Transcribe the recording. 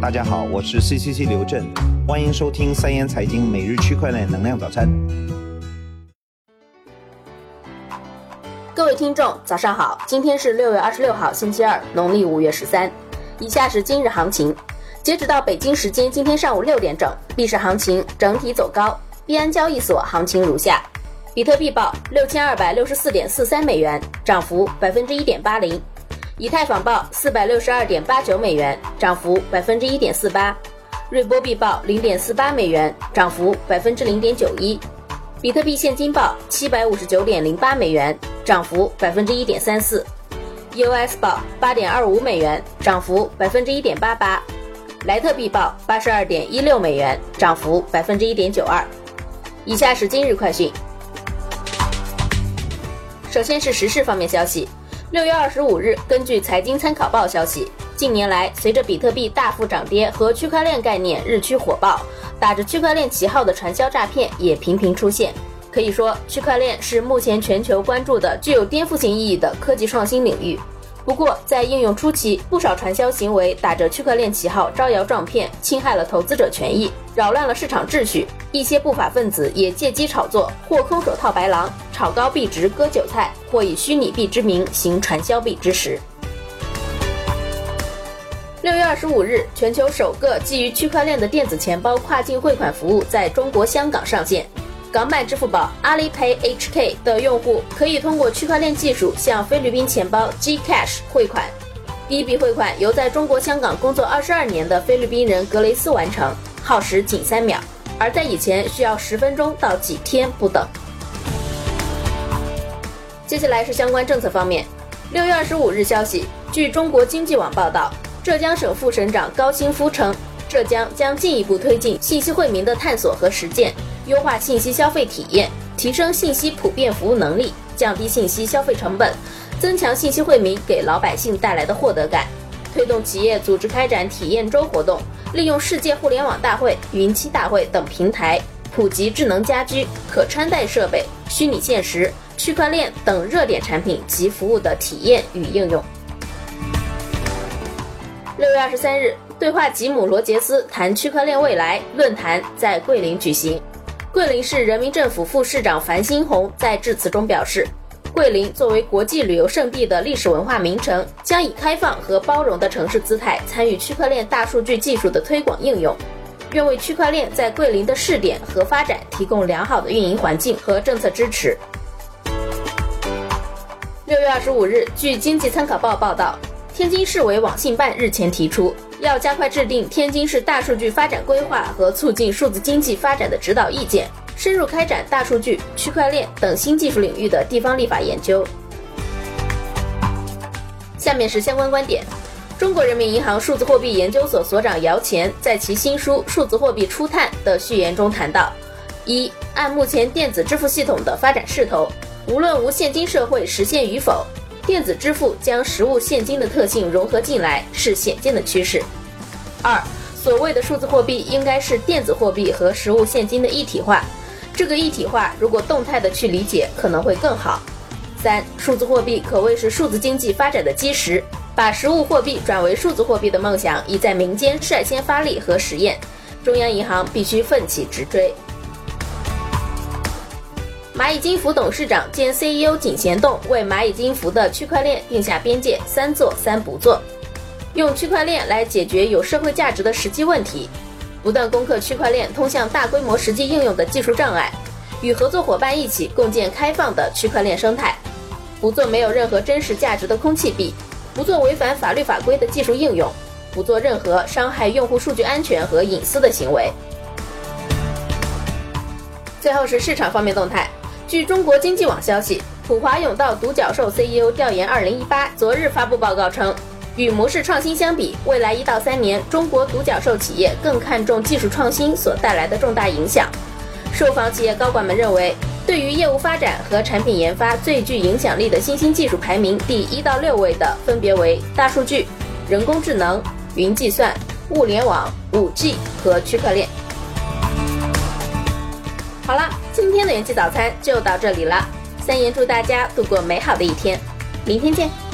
大家好，我是 CCC 刘震，欢迎收听三言财经每日区块链能量早餐。各位听众，早上好，今天是六月二十六号，星期二，农历五月十三。以下是今日行情，截止到北京时间今天上午六点整，币市行情整体走高。币安交易所行情如下：比特币报六千二百六十四点四三美元，涨幅百分之一点八零；以太坊报四百六十二点八九美元，涨幅百分之一点四八；瑞波币报零点四八美元，涨幅百分之零点九一；比特币现金报七百五十九点零八美元，涨幅百分之一点三四。US 报八点二五美元，涨幅百分之一点八八；莱特币报八十二点一六美元，涨幅百分之一点九二。以下是今日快讯。首先是时事方面消息，六月二十五日，根据财经参考报消息，近年来随着比特币大幅涨跌和区块链概念日趋火爆，打着区块链旗号的传销诈骗也频频出现。可以说，区块链是目前全球关注的具有颠覆性意义的科技创新领域。不过，在应用初期，不少传销行为打着区块链旗号招摇撞骗，侵害了投资者权益，扰乱了市场秩序。一些不法分子也借机炒作，或空手套白狼，炒高币值割韭菜，或以虚拟币之名行传销币之实。六月二十五日，全球首个基于区块链的电子钱包跨境汇款服务在中国香港上线。港版支付宝 Alipay HK 的用户可以通过区块链技术向菲律宾钱包 Gcash 汇款。第一笔汇款由在中国香港工作二十二年的菲律宾人格雷斯完成，耗时仅三秒，而在以前需要十分钟到几天不等。接下来是相关政策方面。六月二十五日消息，据中国经济网报道，浙江省副省长高新夫称，浙江将进一步推进信息惠民的探索和实践。优化信息消费体验，提升信息普遍服务能力，降低信息消费成本，增强信息惠民给老百姓带来的获得感，推动企业组织开展体验周活动，利用世界互联网大会、云栖大会等平台，普及智能家居、可穿戴设备、虚拟现实、区块链等热点产品及服务的体验与应用。六月二十三日，对话吉姆·罗杰斯谈区块链未来论坛在桂林举行。桂林市人民政府副市长樊新红在致辞中表示，桂林作为国际旅游胜地的历史文化名城，将以开放和包容的城市姿态参与区块链大数据技术的推广应用，愿为区块链在桂林的试点和发展提供良好的运营环境和政策支持。六月二十五日，据经济参考报报道，天津市委网信办日前提出。要加快制定天津市大数据发展规划和促进数字经济发展的指导意见，深入开展大数据、区块链等新技术领域的地方立法研究。下面是相关观点：中国人民银行数字货币研究所所长姚乾在其新书《数字货币初探》的序言中谈到，一按目前电子支付系统的发展势头，无论无现金社会实现与否。电子支付将实物现金的特性融合进来是显见的趋势。二，所谓的数字货币应该是电子货币和实物现金的一体化。这个一体化如果动态的去理解，可能会更好。三，数字货币可谓是数字经济发展的基石，把实物货币转为数字货币的梦想已在民间率先发力和实验，中央银行必须奋起直追。蚂蚁金服董事长兼 CEO 井贤栋为蚂蚁金服的区块链定下边界：三做三不做，用区块链来解决有社会价值的实际问题，不断攻克区块链通向大规模实际应用的技术障碍，与合作伙伴一起共建开放的区块链生态，不做没有任何真实价值的空气币，不做违反法律法规的技术应用，不做任何伤害用户数据安全和隐私的行为。最后是市场方面动态。据中国经济网消息，普华永道独角兽 CEO 调研2018昨日发布报告称，与模式创新相比，未来一到三年，中国独角兽企业更看重技术创新所带来的重大影响。受访企业高管们认为，对于业务发展和产品研发最具影响力的新兴技术排名第一到六位的，分别为大数据、人工智能、云计算、物联网、5G 和区块链。好了。今天的元气早餐就到这里了，三言祝大家度过美好的一天，明天见。